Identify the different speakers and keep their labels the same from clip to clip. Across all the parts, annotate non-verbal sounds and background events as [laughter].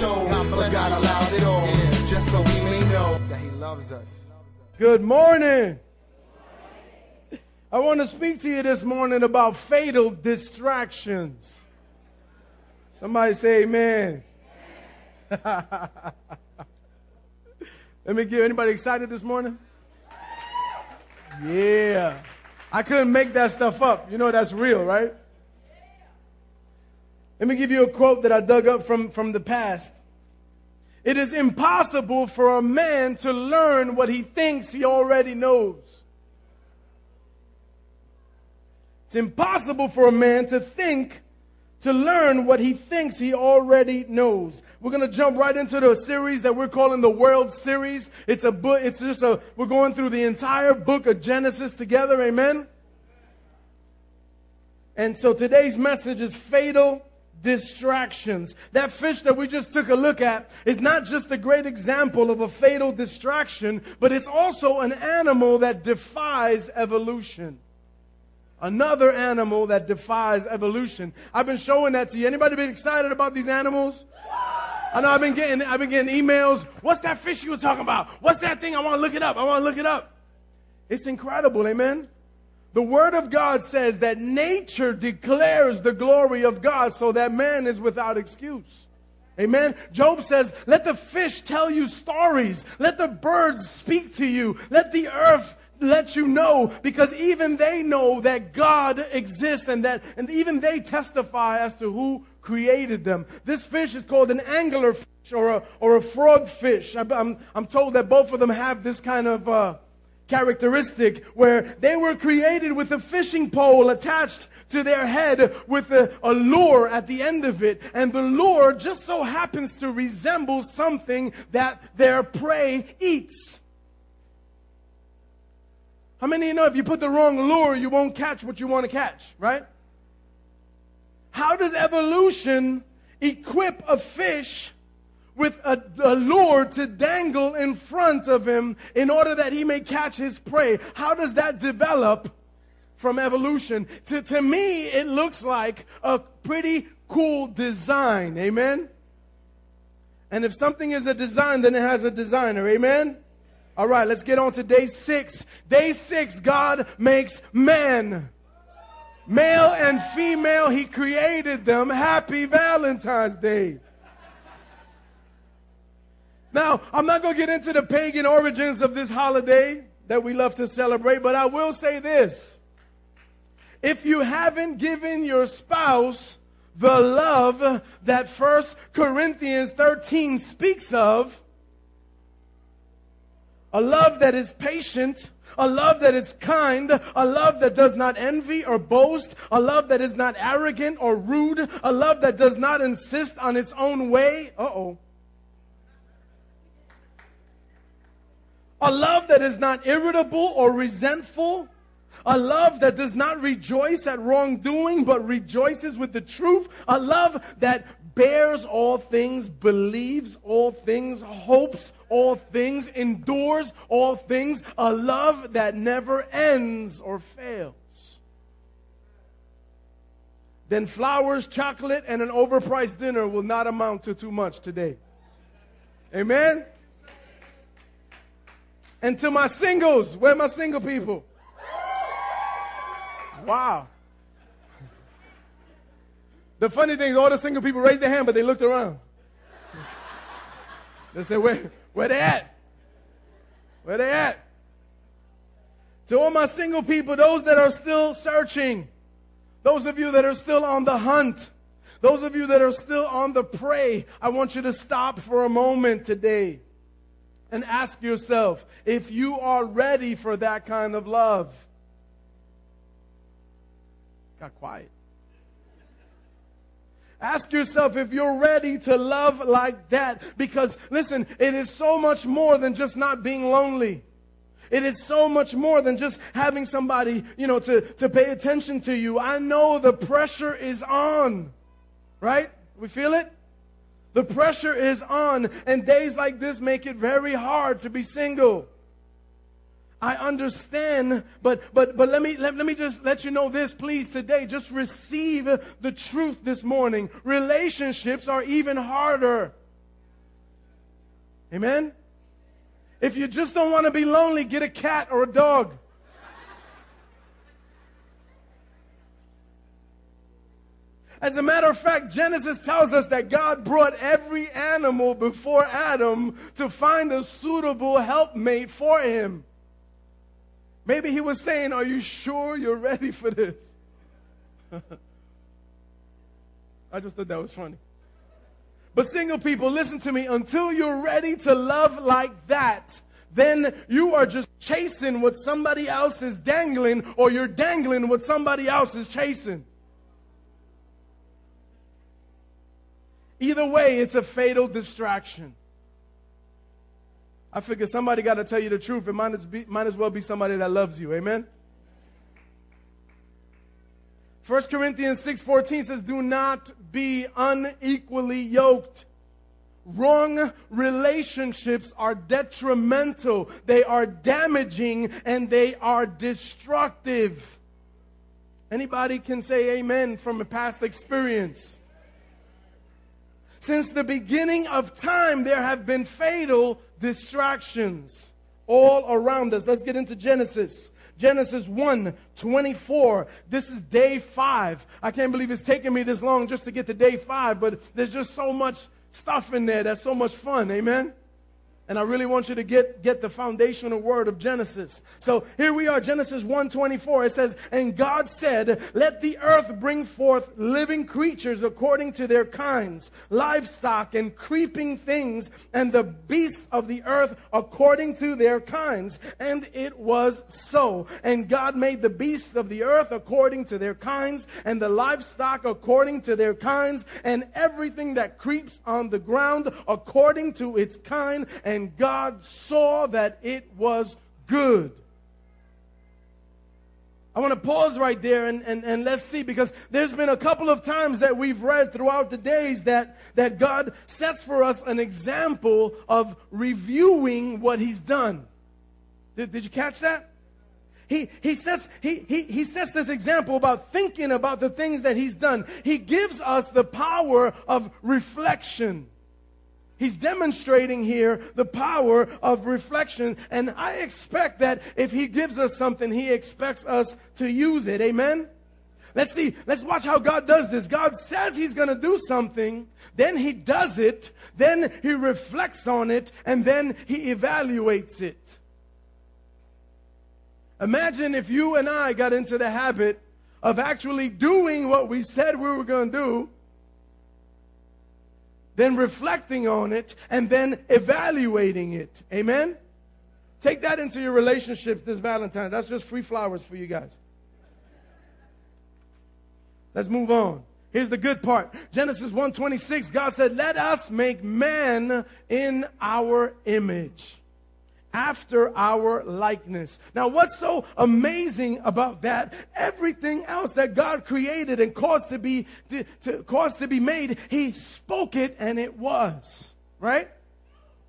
Speaker 1: But God allowed it all, just so we may know that He loves us.
Speaker 2: Good morning. I want to speak to you this morning about fatal distractions. Somebody say amen. [laughs] Let me give anybody excited this morning? Yeah. I couldn't make that stuff up. You know that's real, right? Let me give you a quote that I dug up from, from the past. It is impossible for a man to learn what he thinks he already knows. It's impossible for a man to think, to learn what he thinks he already knows. We're going to jump right into the series that we're calling the World Series. It's a book, it's just a, we're going through the entire book of Genesis together, amen? And so today's message is fatal distractions. That fish that we just took a look at is not just a great example of a fatal distraction, but it's also an animal that defies evolution. Another animal that defies evolution. I've been showing that to you. Anybody been excited about these animals? I know I've been getting I've been getting emails. What's that fish you were talking about? What's that thing? I want to look it up. I want to look it up. It's incredible, amen. The Word of God says that nature declares the glory of God so that man is without excuse. Amen. Job says, Let the fish tell you stories. Let the birds speak to you. Let the earth let you know because even they know that God exists and that and even they testify as to who created them. This fish is called an angler fish or a, or a frog fish. I, am I'm told that both of them have this kind of uh, characteristic where they were created with a fishing pole attached to their head with a, a, lure at the end of it. And the lure just so happens to resemble something that their prey eats. How many of you know if you put the wrong lure, you won't catch what you want to catch, right? How does evolution equip a fish with a, a, lure to dangle in front of him in order that he may catch his prey. How does that develop from evolution? To, to me, it looks like a pretty cool design. Amen? And if something is a design, then it has a designer. Amen? All right, let's get on to day six. Day six, God makes man. Male and female, He created them. Happy Valentine's Day. Now, I'm not going to get into the pagan origins of this holiday that we love to celebrate, but I will say this. If you haven't given your spouse the love that First Corinthians 13 speaks of, a love that is patient, a love that is kind, a love that does not envy or boast, a love that is not arrogant or rude, a love that does not insist on its own way. Uh oh. A love that is not irritable or resentful. A love that does not rejoice at wrongdoing, but rejoices with the truth. A love that bears all things, believes all things, hopes all things, endures all things. A love that never ends or fails. Then flowers, chocolate, and an overpriced dinner will not amount to too much today. Amen? And to my singles, where my single people? Wow. The funny thing is, all the single people raised their hand, but they looked around. They said, where, where they at? Where they at? To all my single people, those that are still searching, those of you that are still on the hunt, those of you that are still on the prey, I want you to stop for a moment today. And ask yourself if you are ready for that kind of love. Got quiet. Ask yourself if you're ready to love like that. Because, listen, it is so much more than just not being lonely. It is so much more than just having somebody, you know, to, to pay attention to you. I know the pressure is on, right? We feel it? The pressure is on, and days like this make it very hard to be single. I understand, but but but let me let, let me just let you know this, please, today. Just receive the truth this morning. Relationships are even harder. Amen? If you just don't want to be lonely, get a cat or a dog. As a matter of fact, Genesis tells us that God brought every animal before Adam to find a suitable helpmate for him. Maybe he was saying, Are you sure you're ready for this? [laughs] I just thought that was funny. But single people, listen to me. Until you're ready to love like that, then you are just chasing what somebody else is dangling, or you're dangling what somebody else is chasing. Either way, it's a fatal distraction. I figure somebody got to tell you the truth. It might as, be, might as well be somebody that loves you. Amen? 1 Corinthians 6:14 says, "Do not be unequally yoked." Wrong relationships are detrimental, they are damaging, and they are destructive. Anybody can say amen from a past experience. Since the beginning of time, there have been fatal distractions all around us. Let's get into Genesis. Genesis 1 24. This is day five. I can't believe it's taken me this long just to get to day five, but there's just so much stuff in there that's so much fun. Amen. And I really want you to get, get the foundational word of Genesis. So here we are, Genesis 1:24. It says, And God said, Let the earth bring forth living creatures according to their kinds, livestock and creeping things, and the beasts of the earth according to their kinds. And it was so. And God made the beasts of the earth according to their kinds, and the livestock according to their kinds, and everything that creeps on the ground according to its kind. And and God saw that it was good. I want to pause right there and, and, and let's see because there's been a couple of times that we've read throughout the days that, that God sets for us an example of reviewing what He's done. Did, did you catch that? He, he, sets, he, he, he sets this example about thinking about the things that He's done. He gives us the power of reflection. He's demonstrating here the power of reflection. And I expect that if he gives us something, he expects us to use it. Amen? Let's see. Let's watch how God does this. God says he's going to do something, then he does it, then he reflects on it, and then he evaluates it. Imagine if you and I got into the habit of actually doing what we said we were going to do then reflecting on it, and then evaluating it. Amen? Take that into your relationships this Valentine. That's just free flowers for you guys. Let's move on. Here's the good part. Genesis 1:26 God said, "Let us make man in our image." After our likeness. Now, what's so amazing about that? Everything else that God created and caused to be to, to caused to be made, He spoke it and it was. Right?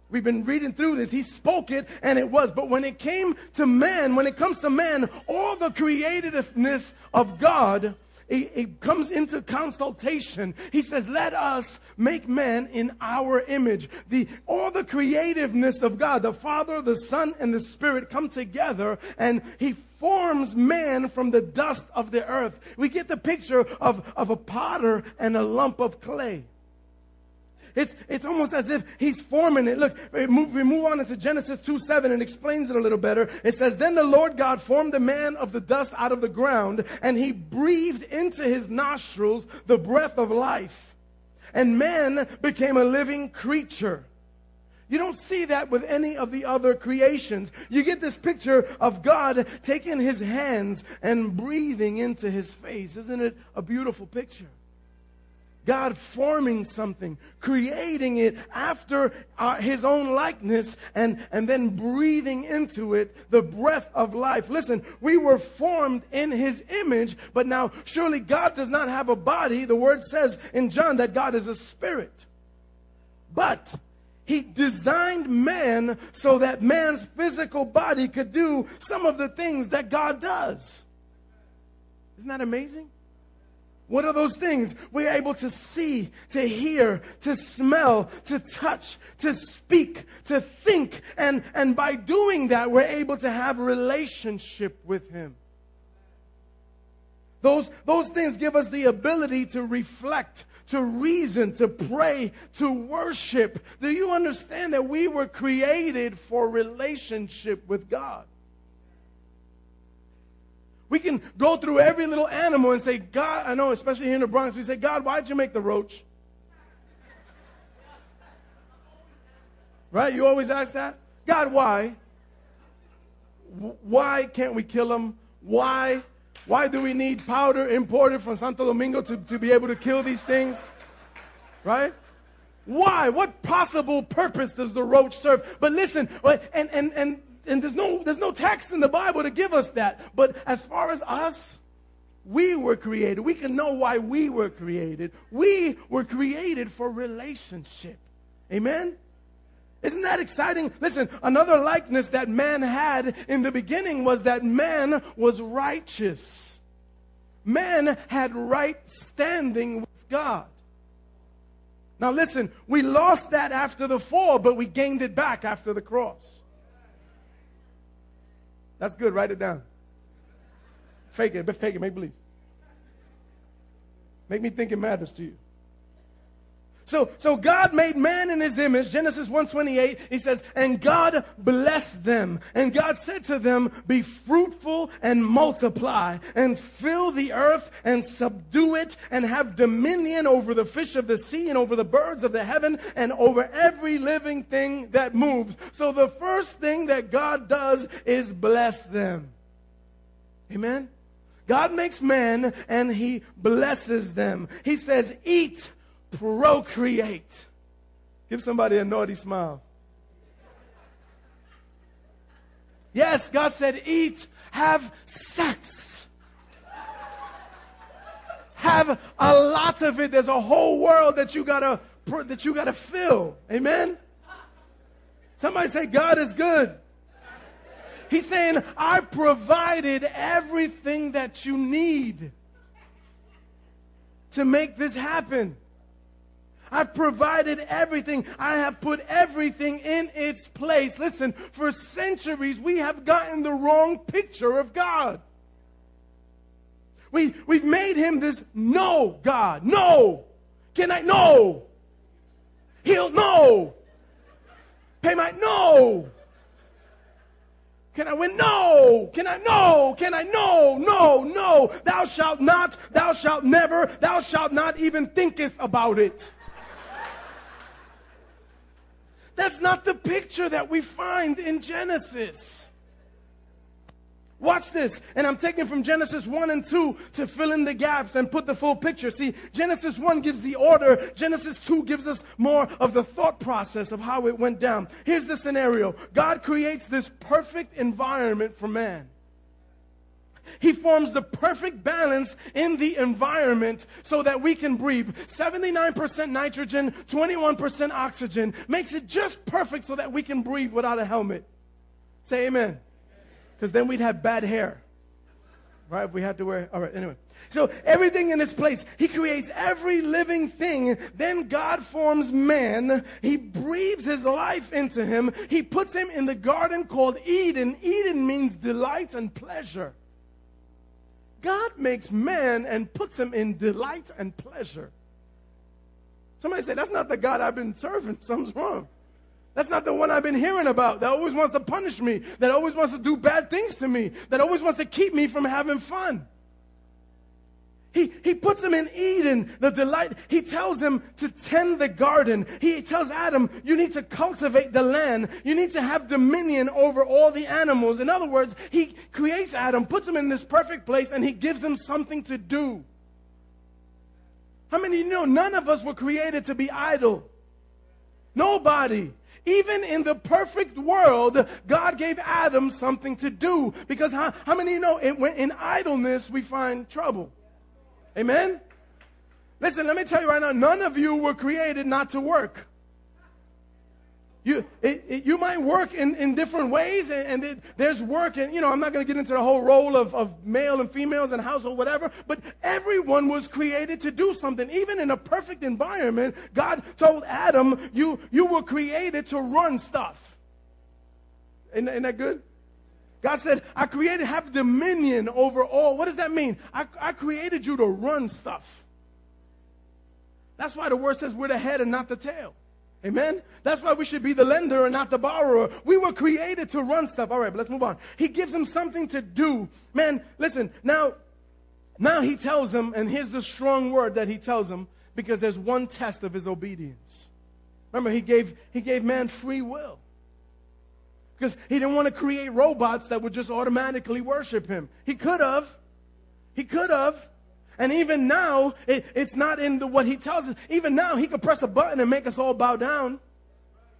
Speaker 2: We've been reading through this. He spoke it and it was. But when it came to man, when it comes to man, all the creativeness of God it, comes into consultation. He says, Let us make man in our image. The, all the creativeness of God, the Father, the Son, and the Spirit come together, and He forms man from the dust of the earth. We get the picture of, of a potter and a lump of clay. It's, it's almost as if he's forming it. Look, we move, on into Genesis 2 7 and explains it a little better. It says, Then the Lord God formed the man of the dust out of the ground, and he breathed into his nostrils the breath of life. And man became a living creature. You don't see that with any of the other creations. You get this picture of God taking his hands and breathing into his face. Isn't it a beautiful picture? God forming something, creating it after uh, his own likeness, and, and then breathing into it the breath of life. Listen, we were formed in his image, but now surely God does not have a body. The word says in John that God is a spirit. But he designed man so that man's physical body could do some of the things that God does. Isn't that amazing? What are those things? We're able to see, to hear, to smell, to touch, to speak, to think. And, and by doing that, we're able to have relationship with Him. Those, those things give us the ability to reflect, to reason, to pray, to worship. Do you understand that we were created for relationship with God? We can go through every little animal and say, God, I know, especially here in the Bronx, we say, God, why'd you make the roach? Right? You always ask that? God, why? Why can't we kill them? Why? Why do we need powder imported from Santo Domingo to, to be able to kill these things? Right? Why? What possible purpose does the roach serve? But listen, and, and, and and there's no, there's no text in the Bible to give us that. But as far as us, we were created. We can know why we were created. We were created for relationship. Amen? Isn't that exciting? Listen, another likeness that man had in the beginning was that man was righteous. Man had right standing with God. Now, listen, we lost that after the fall, but we gained it back after the cross. That's good. Write it down. Fake it, fake it, make believe. Make me think it matters to you. So, so God made man in his image. Genesis 1:28, he says, and God blessed them. And God said to them, be fruitful and multiply and fill the earth and subdue it and have dominion over the fish of the sea and over the birds of the heaven and over every living thing that moves. So the first thing that God does is bless them. Amen. God makes man and he blesses them. He says, eat procreate. Give somebody a naughty smile. Yes, God said, eat, have sex. Have a lot of it. There's a whole world that you gotta that you gotta fill. Amen. Somebody say, God is good. He's saying, I provided everything that you need to make this happen. I've provided everything. I have put everything in its place. Listen, for centuries we have gotten the wrong picture of God. We, we've made him this no God. No. Can I? No. He'll no. Pay my no. Can I win? No. Can I? No. Can I? No. No. No. Thou shalt not. Thou shalt never. Thou shalt not even thinketh about it. That's not the picture that we find in Genesis. Watch this. And I'm taking from Genesis 1 and 2 to fill in the gaps and put the full picture. See, Genesis 1 gives the order, Genesis 2 gives us more of the thought process of how it went down. Here's the scenario God creates this perfect environment for man. He forms the perfect balance in the environment so that we can breathe. 79% nitrogen, 21% oxygen makes it just perfect so that we can breathe without a helmet. Say amen. Because then we'd have bad hair. Right? If we had to wear. All right, anyway. So everything in its place. He creates every living thing. Then God forms man. He breathes his life into him. He puts him in the garden called Eden. Eden means delight and pleasure. God makes man and puts him in delight and pleasure. Somebody say, That's not the God I've been serving. [laughs] Something's wrong. That's not the one I've been hearing about that always wants to punish me, that always wants to do bad things to me, that always wants to keep me from having fun. He, he puts him in Eden, the delight. He tells him to tend the garden. He tells Adam, you need to cultivate the land. You need to have dominion over all the animals. In other words, he creates Adam, puts him in this perfect place, and he gives him something to do. How many you know none of us were created to be idle? Nobody. Even in the perfect world, God gave Adam something to do. Because how, how many you know in, in idleness we find trouble? Amen? Listen, let me tell you right now, none of you were created not to work. You, it, it, you might work in, in different ways, and, and it, there's work, and you know, I'm not going to get into the whole role of, of male and females and household, whatever, but everyone was created to do something. Even in a perfect environment, God told Adam, you, you were created to run stuff. Isn't, isn't that good? God said, I created, have dominion over all. What does that mean? I, I created you to run stuff. That's why the word says we're the head and not the tail. Amen? That's why we should be the lender and not the borrower. We were created to run stuff. All right, but let's move on. He gives him something to do. Man, listen, now, now he tells him, and here's the strong word that he tells him, because there's one test of his obedience. Remember, he gave, he gave man free will. Because he didn't want to create robots that would just automatically worship him. He could have. He could have. And even now, it, it's not in the, what he tells us. Even now, he could press a button and make us all bow down.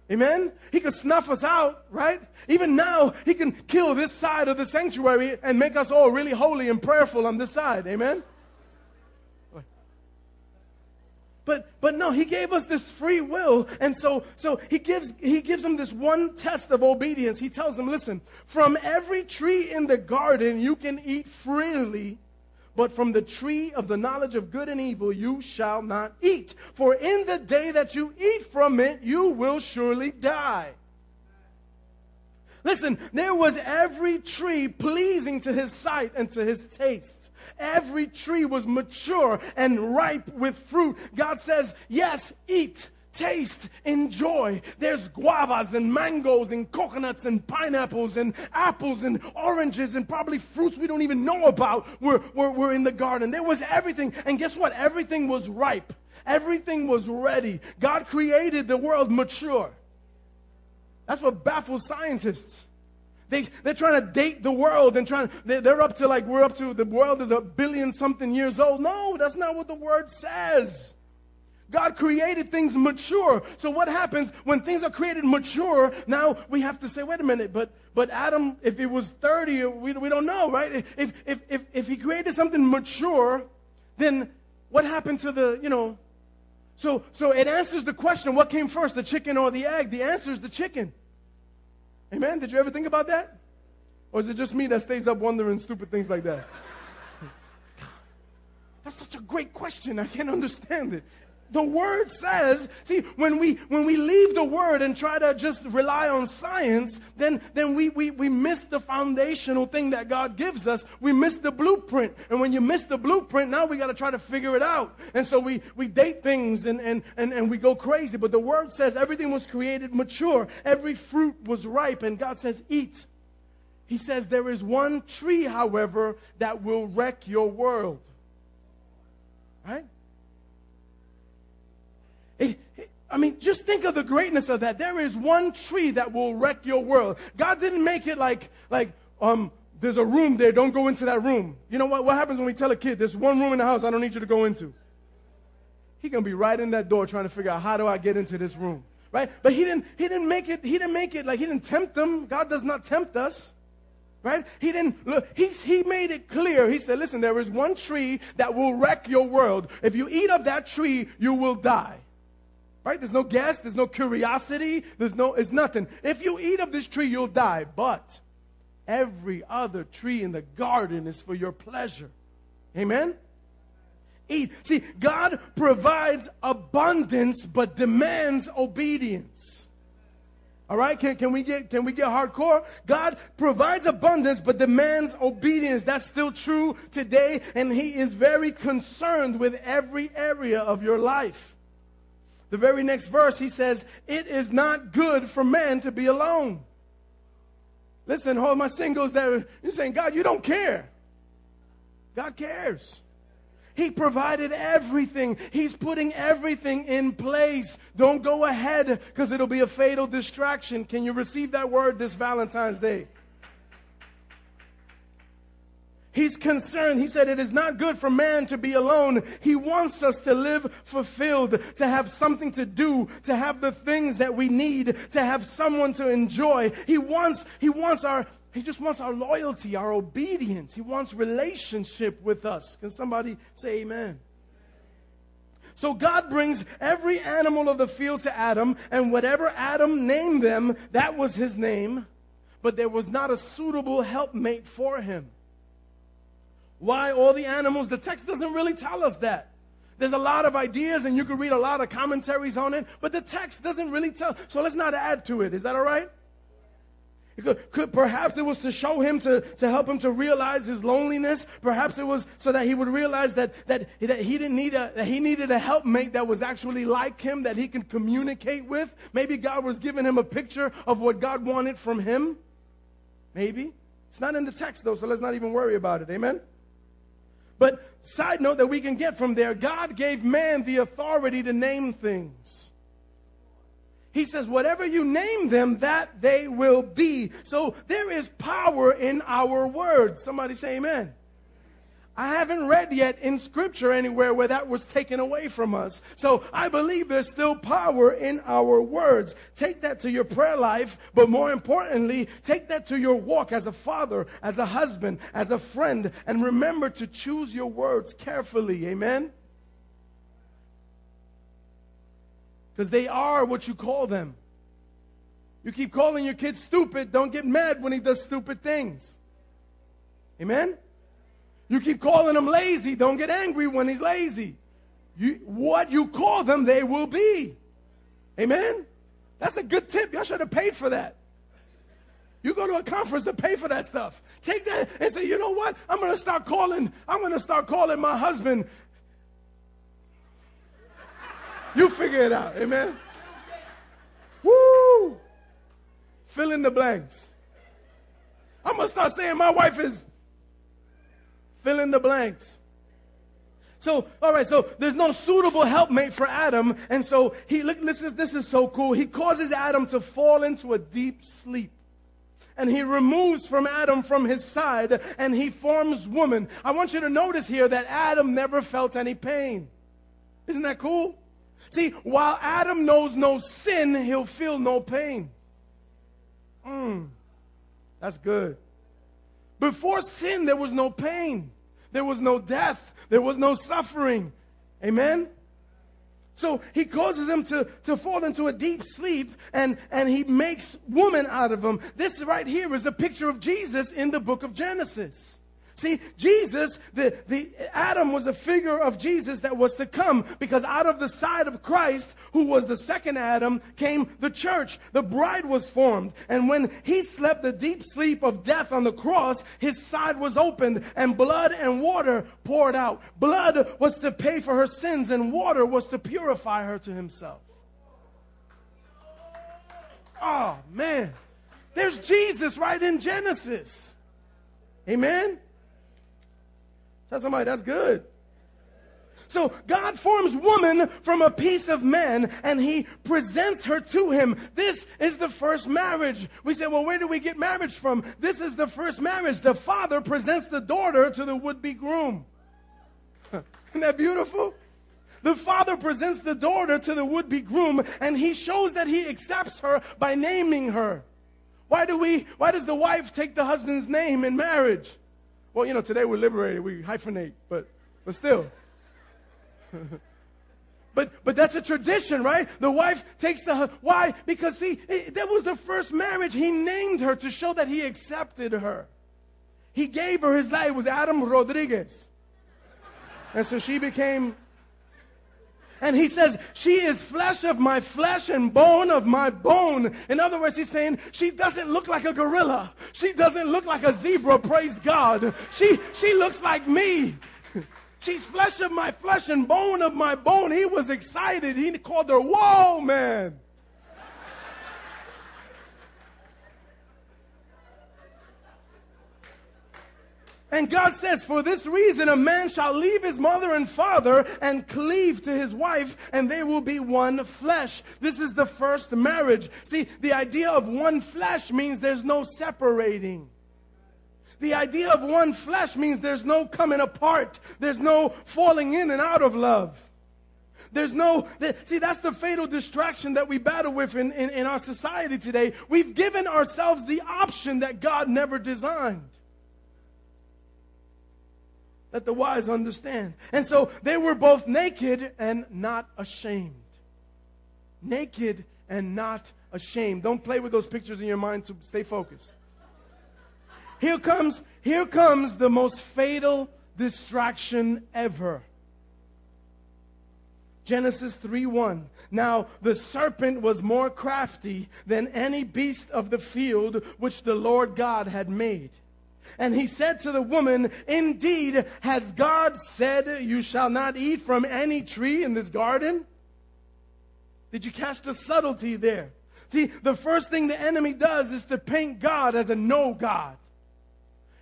Speaker 2: Amen? He could snuff us out, right? Even now, he can kill this side of the sanctuary and make us all really holy and prayerful on this side. Amen? But but no, he gave us this free will. And so so he gives he gives them this one test of obedience. He tells them, "Listen, from every tree in the garden you can eat freely, but from the tree of the knowledge of good and evil you shall not eat. For in the day that you eat from it, you will surely die." Listen, there was every tree pleasing to his sight and to his taste. Every tree was mature and ripe with fruit. God says, Yes, eat taste, enjoy. There's guavas and mangoes and coconuts and pineapples and apples and oranges and probably fruits we don't even know about were, were, were in the garden. There was everything. And guess what? Everything was ripe. Everything was ready. God created the world mature. That's what baffles scientists. They, they're trying to date the world and trying, they're, they're up to like, we're up to, the world is a billion something years old. No, that's not what the word says. God created things mature. So what happens when things are created mature? Now we have to say, wait a minute, but but Adam, if it was 30, we, we don't know, right? If, if, if, if he created something mature, then what happened to the, you know? So, so it answers the question, what came first, the chicken or the egg? The answer is the chicken. Amen? Did you ever think about that? Or is it just me that stays up wondering stupid things like that? [laughs] That's such a great question. I can't [laughs] understand it. The word says, see, when we when we leave the word and try to just rely on science, then then we we, we miss the foundational thing that God gives us. We miss the blueprint. And when you miss the blueprint, now we gotta try to figure it out. And so we we date things and and, and, and we go crazy. But the word says everything was created mature, every fruit was ripe, and God says, eat. He says, There is one tree, however, that will wreck your world. Right? I mean, just think of the greatness of that. There is one tree that will wreck your world. God didn't make it like, like, um, there's a room there, don't go into that room. You know what, what happens when we tell a kid, there's one room in the house I don't need you to go into? He gonna be right in that door trying to figure out how do I get into this room. Right? But he didn't he didn't make it, he didn't make it like he didn't tempt them. God does not tempt us. Right? He didn't look, he, he made it clear. He said, listen, there is one tree that will wreck your world. If you eat of that tree, you will die. Right? There's no gas, there's no curiosity, there's no, it's nothing. If you eat of this tree, you'll die. But every other tree in the garden is for your pleasure. Amen? Eat. See, God provides abundance but demands obedience. All right, can, can we get can we get hardcore? God provides abundance but demands obedience. That's still true today, and He is very concerned with every area of your life. The very next verse, he says, It is not good for man to be alone. Listen, all my singles there, you're saying, God, you don't care. God cares. He provided everything. He's putting everything in place. Don't go ahead because it'll be a fatal distraction. Can you receive that word this Valentine's Day? He's concerned. He said, It is not good for man to be alone. He wants us to live fulfilled, to have something to do, to have the things that we need, to have someone to enjoy. He wants, he wants our, he just wants our loyalty, our obedience. He wants relationship with us. Can somebody say amen? So God brings every animal of the field to Adam, and whatever Adam named them, that was his name. But there was not a suitable helpmate for him. Why all the animals? The text doesn't really tell us that. There's a lot of ideas, and you can read a lot of commentaries on it, but the text doesn't really tell. So let's not add to it. Is that all right? Could, could, perhaps it was to show him to, to help him to realize his loneliness. Perhaps it was so that he would realize that, that, that he didn't need a, that he needed a helpmate that was actually like him, that he could communicate with. Maybe God was giving him a picture of what God wanted from him. Maybe. It's not in the text though, so let's not even worry about it. Amen? But side note that we can get from there, God gave man the authority to name things. He says, whatever you name them, that they will be. So there is power in our words. Somebody say amen. I haven't read yet in scripture anywhere where that was taken away from us. So I believe there's still power in our words. Take that to your prayer life, but more importantly, take that to your walk as a father, as a husband, as a friend, and remember to choose your words carefully. Amen. because they are what you call them. You keep calling your kid stupid, don't get mad when he does stupid things. Amen? You keep calling him lazy, don't get angry when he's lazy. You, what you call them, they will be. Amen? That's a good tip. Y'all should have paid for that. You go to a conference to pay for that stuff. Take that and say, you know what? I'm going to start calling, I'm going to start calling my husband you figure it out. Amen. Woo! Fill in the blanks. I'm going to start saying my wife is fill in the blanks. So, all right, so there's no suitable helpmate for Adam. And so he, look, this is, this is so cool. He causes Adam to fall into a deep sleep. And he removes from Adam from his side and he forms woman. I want you to notice here that Adam never felt any pain. Isn't that cool? See, while Adam knows no sin, he'll feel no pain. Mm, that's good. Before sin, there was no pain, there was no death, there was no suffering. Amen? So he causes him to, to fall into a deep sleep and, and he makes woman out of him. This right here is a picture of Jesus in the book of Genesis. See, Jesus, the, the Adam was a figure of Jesus that was to come because out of the side of Christ, who was the second Adam, came the church. The bride was formed. And when he slept the deep sleep of death on the cross, his side was opened and blood and water poured out. Blood was to pay for her sins and water was to purify her to himself. Oh, man. There's Jesus right in Genesis. Amen. Tell somebody that's good. So God forms woman from a piece of man and he presents her to him. This is the first marriage. We say, well, where do we get marriage from? This is the first marriage. The father presents the daughter to the would be groom. [laughs] Isn't that beautiful? The father presents the daughter to the would be groom and he shows that he accepts her by naming her. Why do we, why does the wife take the husband's name in marriage? Well, you know, today we're liberated, we hyphenate, but, but still. [laughs] but, but that's a tradition, right? The wife takes the, why? Because see, that was the first marriage. He named her to show that he accepted her. He gave her his life. It was Adam Rodriguez. And so she became and he says, She is flesh of my flesh and bone of my bone. In other words, he's saying, She doesn't look like a gorilla. She doesn't look like a zebra, praise God. She, she looks like me. [laughs] She's flesh of my flesh and bone of my bone. He was excited. He called her, Whoa, man. And God says, For this reason, a man shall leave his mother and father and cleave to his wife, and they will be one flesh. This is the first marriage. See, the idea of one flesh means there's no separating. The idea of one flesh means there's no coming apart, there's no falling in and out of love. There's no, see, that's the fatal distraction that we battle with in, in, in our society today. We've given ourselves the option that God never designed. Let the wise understand. And so they were both naked and not ashamed. Naked and not ashamed. Don't play with those pictures in your mind to stay focused. Here comes, here comes the most fatal distraction ever. Genesis 3:1 Now the serpent was more crafty than any beast of the field which the Lord God had made. And he said to the woman, Indeed, has God said, You shall not eat from any tree in this garden? Did you catch the subtlety there? See, the first thing the enemy does is to paint God as a no God.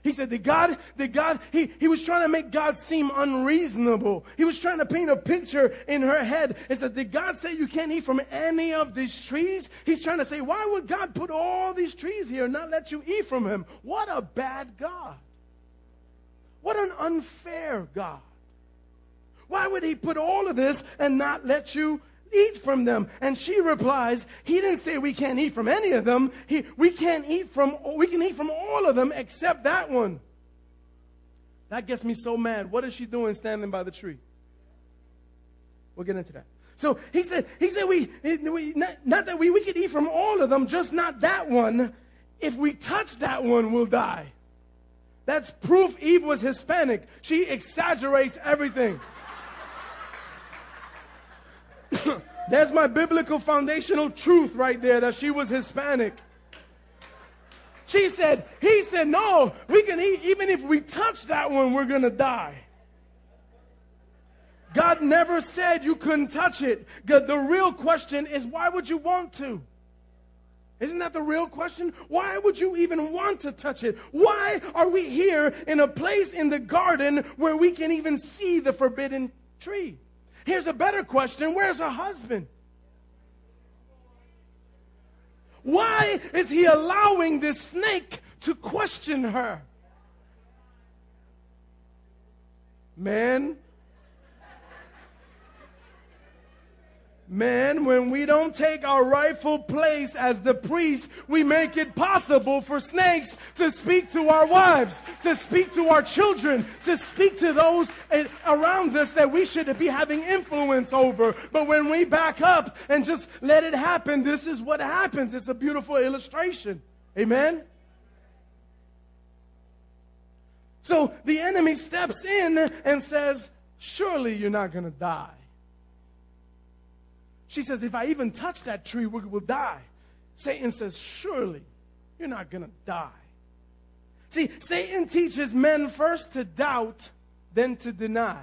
Speaker 2: He said that God, that God, he, he was trying to make God seem unreasonable. He was trying to paint a picture in her head. He said, Did God say you can't eat from any of these trees? He's trying to say, Why would God put all these trees here and not let you eat from him? What a bad God. What an unfair God. Why would he put all of this and not let you eat from them. And she replies, He didn't say we can't eat from any of them. He, we can't eat from, we can eat from all of them except that one. That gets me so mad. What is she doing standing by the tree? We'll get into that. So he said, he said we, we not, not that we, we could eat from all of them, just not that one. If we touch that one, we'll die. That's proof Eve was Hispanic. She exaggerates everything. [coughs] There's my biblical foundational truth right there that she was Hispanic. She said, he said, no, we can eat, even if we touch that one, we're going to die. God never said you couldn't touch it. The, the real question is, why would you want to? Isn't that the real question? Why would you even want to touch it? Why are we here in a place in the garden where we can even see the forbidden tree? Here's a better question Where's her husband? Why is he allowing this snake to question her? Man, Man, when we don't take our rightful place as the priest, we make it possible for snakes to speak to our wives, to speak to our children, to speak to those around us that we should be having influence over. But when we back up and just let it happen, this is what happens. It's a beautiful illustration. Amen? So the enemy steps in and says, Surely you're not going to die. She says, If I even touch that tree, we will die. Satan says, Surely you're not going to die. See, Satan teaches men first to doubt, then to deny.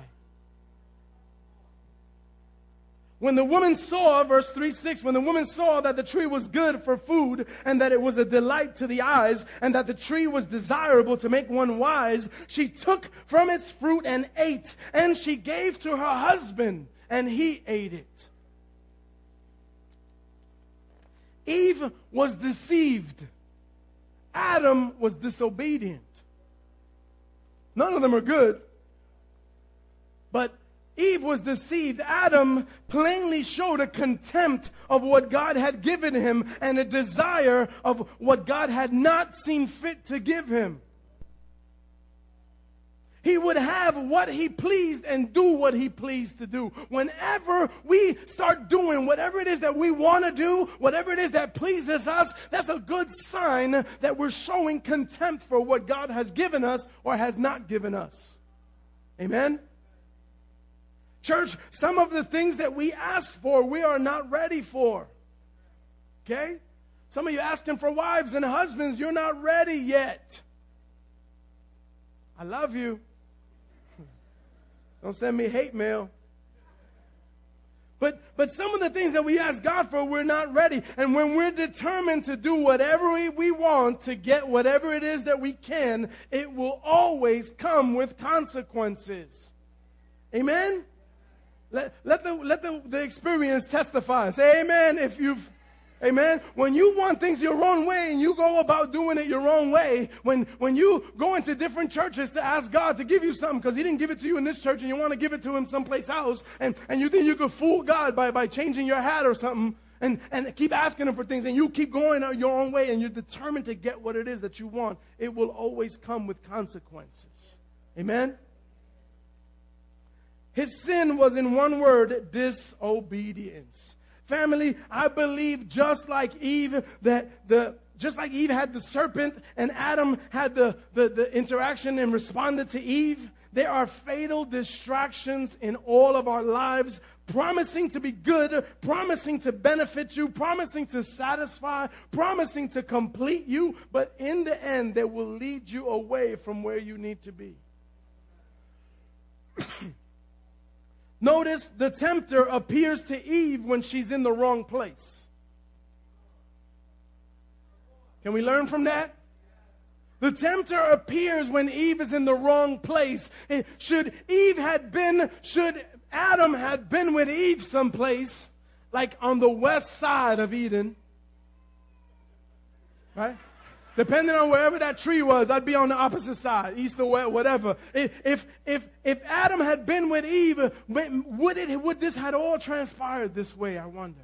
Speaker 2: When the woman saw, verse 3 6, when the woman saw that the tree was good for food, and that it was a delight to the eyes, and that the tree was desirable to make one wise, she took from its fruit and ate, and she gave to her husband, and he ate it. Eve was deceived. Adam was disobedient. None of them are good. But Eve was deceived. Adam plainly showed a contempt of what God had given him and a desire of what God had not seen fit to give him. He would have what he pleased and do what he pleased to do. Whenever we start doing whatever it is that we want to do, whatever it is that pleases us, that's a good sign that we're showing contempt for what God has given us or has not given us. Amen? Church, some of the things that we ask for, we are not ready for. Okay? Some of you asking for wives and husbands, you're not ready yet. I love you. Don't send me hate mail. But, but some of the things that we ask God for, we're not ready. And when we're determined to do whatever we, want to get whatever it is that we can, it will always come with consequences. Amen? Let, let, the, let the, the experience testify. Say amen if you've Amen. When you want things your own way and you go about doing it your own way, when, when you go into different churches to ask God to give you something because He didn't give it to you in this church and you want to give it to Him someplace else, and, and you think you could fool God by, by changing your hat or something, and, and keep asking Him for things, and you keep going your own way and you're determined to get what it is that you want, it will always come with consequences. Amen. His sin was in one word disobedience. Family, I believe just like Eve, that the just like Eve had the serpent and Adam had the, the, the interaction and responded to Eve, there are fatal distractions in all of our lives, promising to be good, promising to benefit you, promising to satisfy, promising to complete you, but in the end, they will lead you away from where you need to be. [coughs] Notice the tempter appears to Eve when she's in the wrong place. Can we learn from that? The tempter appears when Eve is in the wrong place. Eh, should Eve had been, should Adam had been with Eve someplace, like on the west side of Eden, right? Depending on wherever that tree was, I'd be on the opposite side, east or west, whatever. If, if, if Adam had been with Eve, would, it, would this had all transpired this way, I wonder?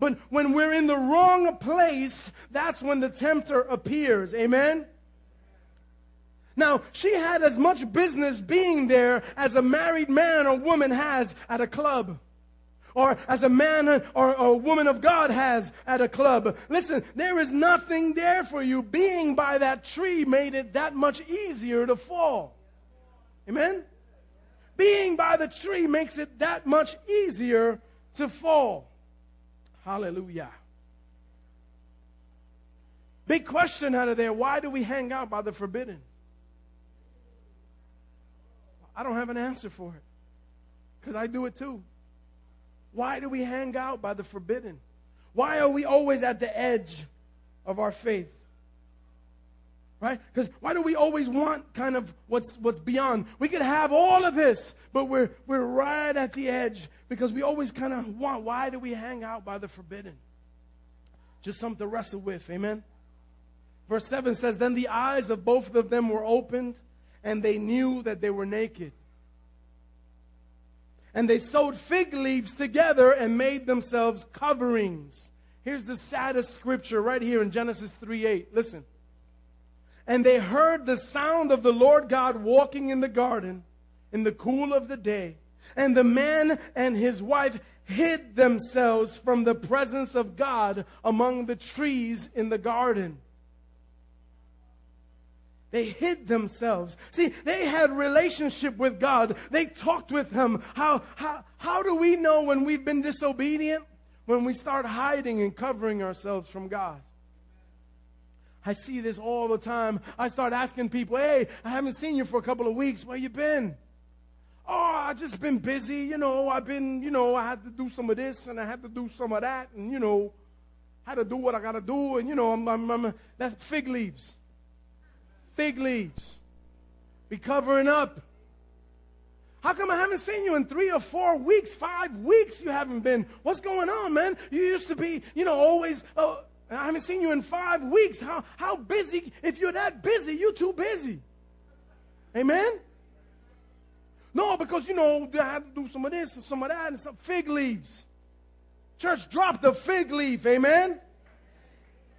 Speaker 2: But when we're in the wrong place, that's when the tempter appears. Amen? Now, she had as much business being there as a married man or woman has at a club or as a man or a woman of God has at a club. Listen, there is nothing there for you. Being by that tree made it that much easier to fall. Amen? Being by the tree makes it that much easier to fall. Hallelujah. Big question out of there. Why do we hang out by the forbidden? I don't have an answer for it because I do it too. Why do we hang out by the forbidden? Why are we always at the edge of our faith? Right? Because why do we always want kind of what's what's beyond? We could have all of this, but we're we're right at the edge because we always kind of want. Why do we hang out by the forbidden? Just something to wrestle with, amen. Verse 7 says, Then the eyes of both of them were opened, and they knew that they were naked and they sewed fig leaves together and made themselves coverings. Here's the saddest scripture right here in Genesis 3 8. Listen. And they heard the sound of the Lord God walking in the garden in the cool of the day. And the man and his wife hid themselves from the presence of God among the trees in the garden. They hid themselves. See, they had relationship with God. They talked with him. How, how, how do we know when we've been disobedient? When we start hiding and covering ourselves from God. I see this all the time. I start asking people, hey, I haven't seen you for a couple of weeks. Where you been? Oh, I just been busy. You know, I've been, you know, I had to do some of this and I had to do some of that and, you know, had to do what I got to do. And, you know, I'm, I'm, I'm, that's fig leaves fig leaves. Be covering up. How come I haven't seen you in three or four weeks, five weeks? You haven't been. What's going on, man? You used to be, you know, always. Uh, I haven't seen you in five weeks. How how busy? If you're that busy, you're too busy. Amen. No, because you know I had to do some of this and some of that and some fig leaves. Church, drop the fig leaf. Amen.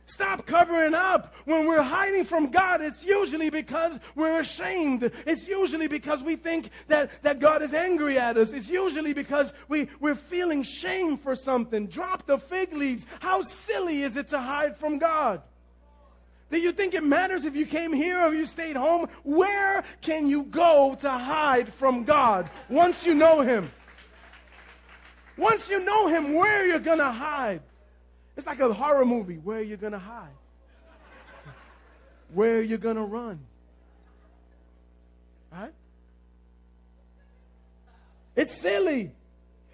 Speaker 2: Stop covering up. When we're hiding from God, it's usually because we're ashamed. It's usually because we think that, that God is angry at us. It's usually because we, we're feeling shame for something. Drop the fig leaves. How silly is it to hide from God? Do you think it matters if you came here or you stayed home? Where can you go to hide from God once you know Him? Once you know Him, where are you going to hide? It's like a horror movie. Where are you going to hide? Where are you going to run? Right? It's silly.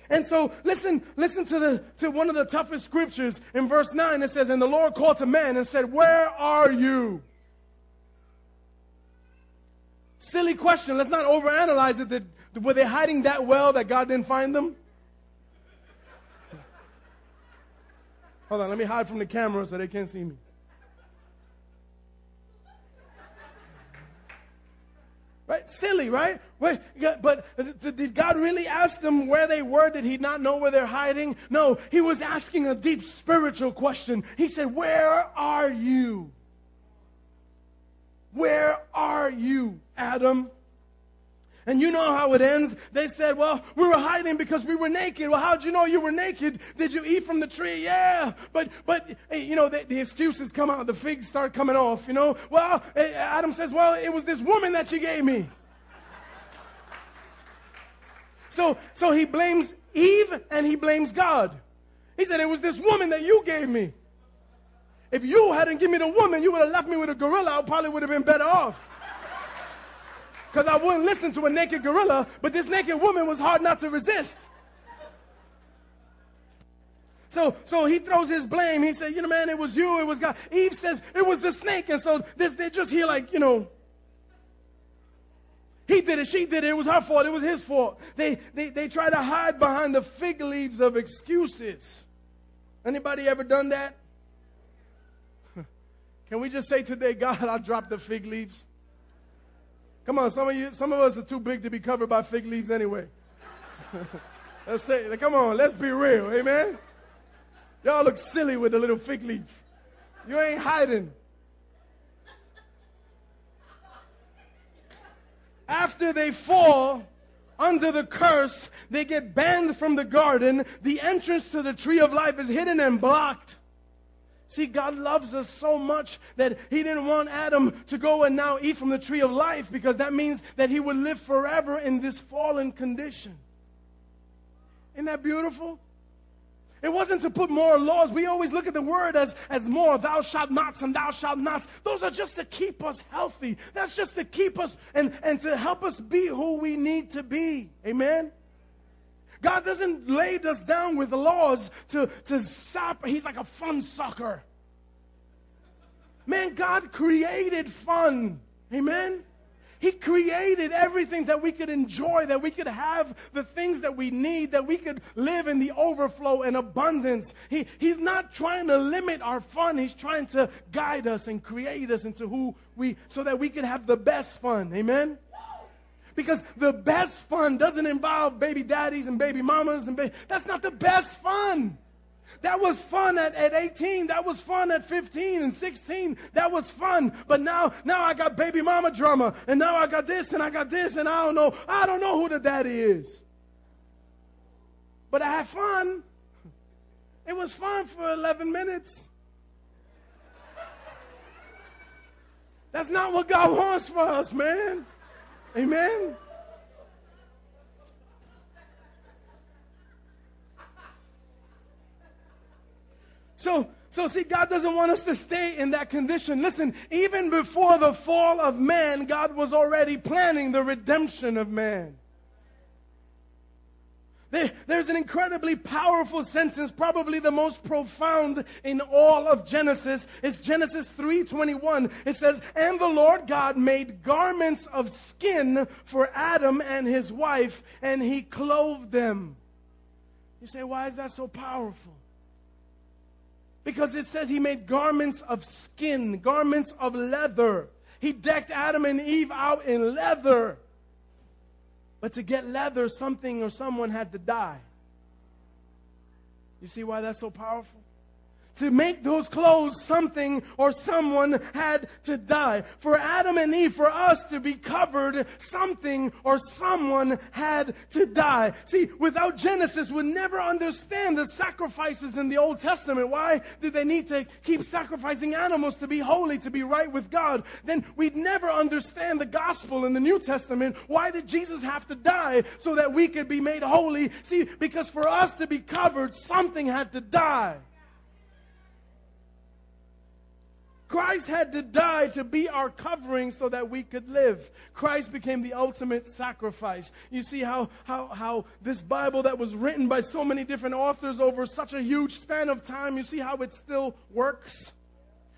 Speaker 2: And so listen, listen to the to one of the toughest scriptures in verse 9. It says, And the Lord called to man and said, Where are you? Silly question. Let's not overanalyze it. Were they hiding that well that God didn't find them? Hold on, let me hide from the camera so they can't see me. Right? Silly, right? But did God really ask them where they were? Did he not know where they're hiding? No, he was asking a deep spiritual question. He said, Where are you? Where are you, Adam? And you know how it ends. They said, Well, we were hiding because we were naked. Well, how'd you know you were naked? Did you eat from the tree? Yeah. But, but you know, the, the excuses come out. The figs start coming off, you know. Well, eh, Adam says, Well, it was this woman that you gave me. So, so he blames Eve and he blames God. He said, It was this woman that you gave me. If you hadn't given me the woman, you would have left me with a gorilla. I probably would have been better off because I wouldn't listen to a naked gorilla, but this naked woman was hard not to resist. So, so he throws his blame. He said, You know, man, it was you, it was God. Eve says, It was the snake. And so this, they just hear, like, you know, he did it, she did it, it was her fault, it was his fault. They, they, they try to hide behind the fig leaves of excuses. Anybody ever done that? [laughs] Can we just say today, God, I dropped the fig leaves? Come on, some of you, some of us are too big to be covered by fig leaves anyway. [laughs] let's say, come on, let's be real, amen. Y'all look silly with a little fig leaf. You ain't hiding. After they fall under the curse, they get banned from the garden. The entrance to the tree of life is hidden and blocked. See, God loves us so much that He didn't want Adam to go and now eat from the tree of life because that means that he would live forever in this fallen condition. Isn't that beautiful? It wasn't to put more laws. We always look at the word as, as more, thou shalt nots and thou shalt nots. Those are just to keep us healthy. That's just to keep us and, and to help us be who we need to be. Amen? God doesn't lay us down with laws to, to sap. He's like a fun sucker. Man, God created fun. Amen? He created everything that we could enjoy, that we could have the things that we need, that we could live in the overflow and abundance. He, he's not trying to limit our fun. He's trying to guide us and create us into who we, so that we can have the best fun. Amen? Because the best fun doesn't involve baby daddies and baby mamas and that's not the best fun. That was fun at, at 18. That was fun at 15 and 16. That was fun. But now, now I got baby mama drama. And now I got this and I got this and I don't know. I don't know who the daddy is. But I had fun. It was fun for 11 minutes. That's not what God wants for us, man. Amen? So, so see, God doesn't want us to stay in that condition. Listen, even before the fall of man, God was already planning the redemption of man. There, there's an incredibly powerful sentence, probably the most profound in all of Genesis. It's Genesis 3:21. It says, "And the Lord God made garments of skin for Adam and his wife, and he clothed them." You say, "Why is that so powerful?" Because it says he made garments of skin, garments of leather. He decked Adam and Eve out in leather. But to get leather, something or someone had to die. You see why that's so powerful? To make those clothes, something or someone had to die. For Adam and Eve, for us to be covered, something or someone had to die. See, without Genesis, we'd never understand the sacrifices in the Old Testament. Why did they need to keep sacrificing animals to be holy, to be right with God? Then we'd never understand the gospel in the New Testament. Why did Jesus have to die so that we could be made holy? See, because for us to be covered, something had to die. Christ had to die to be our covering so that we could live. Christ became the ultimate sacrifice. You see how, how, how this Bible that was written by so many different authors over such a huge span of time, you see how it still works?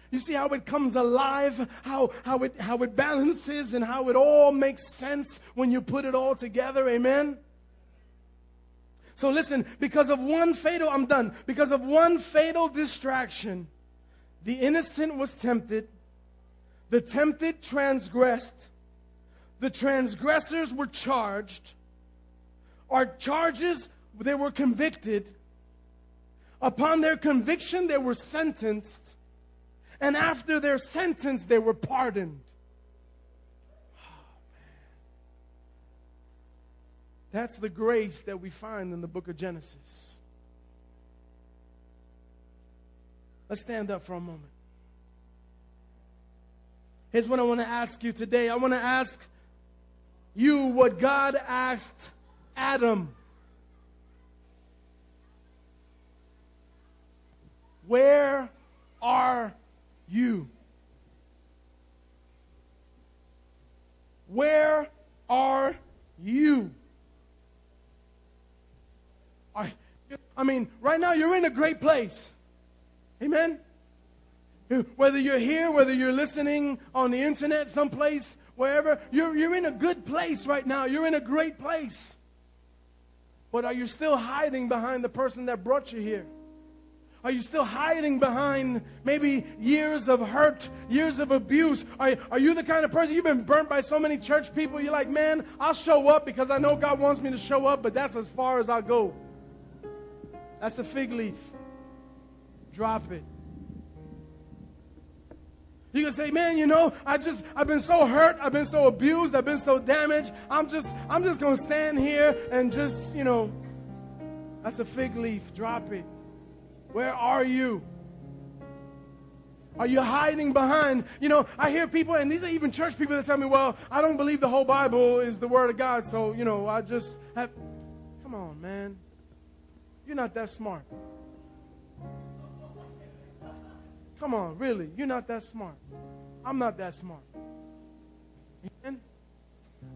Speaker 2: You see how it comes alive, how, how, it, how it balances, and how it all makes sense when you put it all together. Amen? So listen, because of one fatal, I'm done. Because of one fatal distraction, the innocent was tempted, the tempted transgressed, the transgressors were charged, our charges, they were convicted. Upon their conviction, they were sentenced. And after their sentence, they were pardoned. That's the grace that we find in the book of Genesis. Let's stand up for a moment. Here's what I want to ask you today I want to ask you what God asked Adam. Where are you? Where are you? I, I mean, right now you're in a great place. Amen? Whether you're here, whether you're listening on the internet, someplace, wherever, you're, you're in a good place right now. You're in a great place. But are you still hiding behind the person that brought you here? Are you still hiding behind maybe years of hurt, years of abuse? Are, are you the kind of person you've been burnt by so many church people? You're like, man, I'll show up because I know God wants me to show up, but that's as far as I'll go. That's a fig leaf. Drop it. You can say, man, you know, I just, I've been so hurt, I've been so abused, I've been so damaged. I'm just, I'm just gonna stand here and just, you know, that's a fig leaf. Drop it. Where are you? Are you hiding behind? You know, I hear people, and these are even church people that tell me, well, I don't believe the whole Bible is the Word of God, so, you know, I just have. Come on, man. You're not that smart. Come on, really. You're not that smart. I'm not that smart. Amen?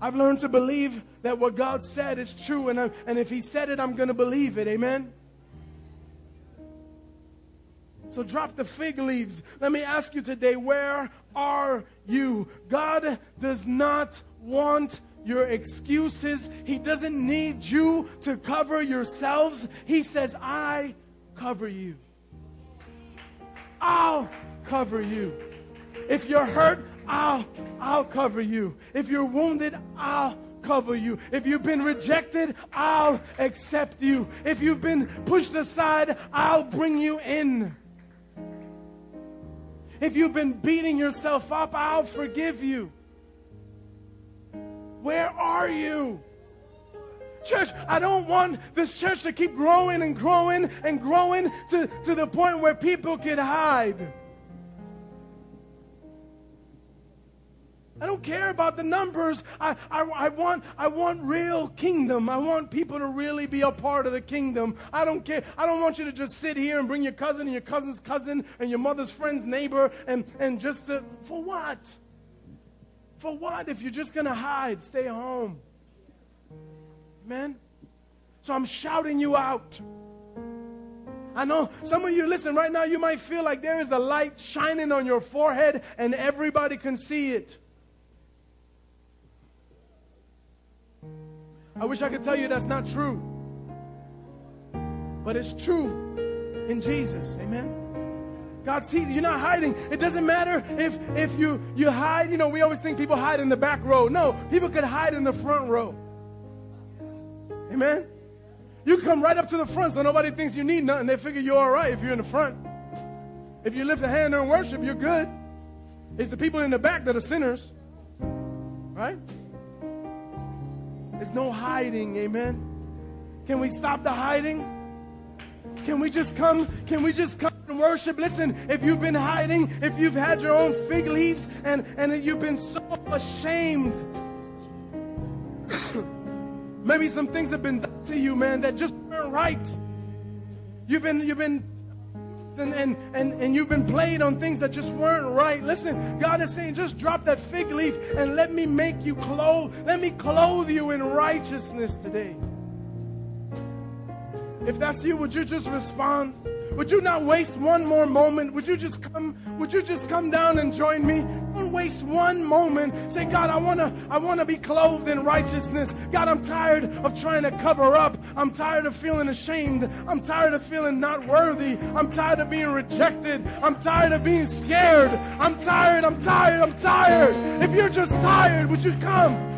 Speaker 2: I've learned to believe that what God said is true, and, I, and if He said it, I'm going to believe it. Amen? So drop the fig leaves. Let me ask you today where are you? God does not want your excuses. He doesn't need you to cover yourselves. He says, I cover you. I'll cover you. If you're hurt, I'll I'll cover you. If you're wounded, I'll cover you. If you've been rejected, I'll accept you. If you've been pushed aside, I'll bring you in. If you've been beating yourself up, I'll forgive you. Where are you? Church, I don't want this church to keep growing and growing and growing to, to the point where people can hide. I don't care about the numbers. I, I, I, want, I want real kingdom. I want people to really be a part of the kingdom. I don't care. I don't want you to just sit here and bring your cousin and your cousin's cousin and your mother's friend's neighbor and, and just to, for what? For what? If you're just going to hide, stay home. Amen? So I'm shouting you out. I know some of you, listen, right now you might feel like there is a light shining on your forehead and everybody can see it. I wish I could tell you that's not true. But it's true in Jesus. Amen. God sees you're not hiding. It doesn't matter if if you you hide. You know, we always think people hide in the back row. No, people could hide in the front row. Amen. You come right up to the front so nobody thinks you need nothing. They figure you're all right if you're in the front. If you lift a hand during worship, you're good. It's the people in the back that are sinners. Right? There's no hiding, amen. Can we stop the hiding? Can we just come? Can we just come and worship? Listen, if you've been hiding, if you've had your own fig leaves and, and you've been so ashamed, maybe some things have been done to you, man, that just weren't right. You've been, you've been and, and, and, and you've been played on things that just weren't right. Listen, God is saying, just drop that fig leaf and let me make you clothe. Let me clothe you in righteousness today. If that's you, would you just respond? Would you not waste one more moment? Would you just come, would you just come down and join me? Don't waste one moment. Say, God, I wanna, I wanna be clothed in righteousness. God, I'm tired of trying to cover up. I'm tired of feeling ashamed. I'm tired of feeling not worthy. I'm tired of being rejected. I'm tired of being scared. I'm tired, I'm tired, I'm tired. If you're just tired, would you come?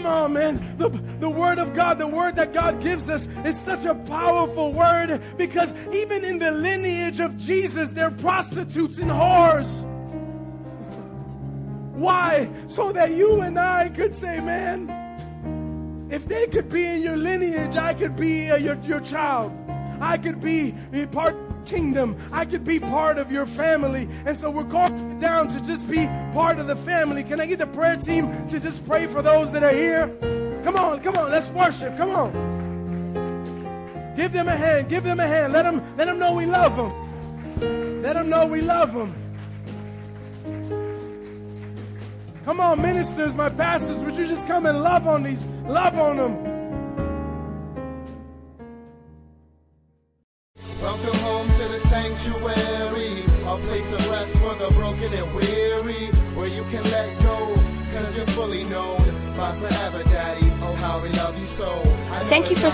Speaker 2: Come on, man. The, the word of God, the word that God gives us is such a powerful word because even in the lineage of Jesus, they're prostitutes and whores. Why? So that you and I could say, man, if they could be in your lineage, I could be uh, your, your child. I could be part kingdom. I could be part of your family. And so we're calling down to just be part of the family. Can I get the prayer team to just pray for those that are here? Come on, come on, let's worship. Come on. Give them a hand. Give them a hand. Let them, let them know we love them. Let them know we love them. Come on, ministers, my pastors, would you just come and love on these, love on them?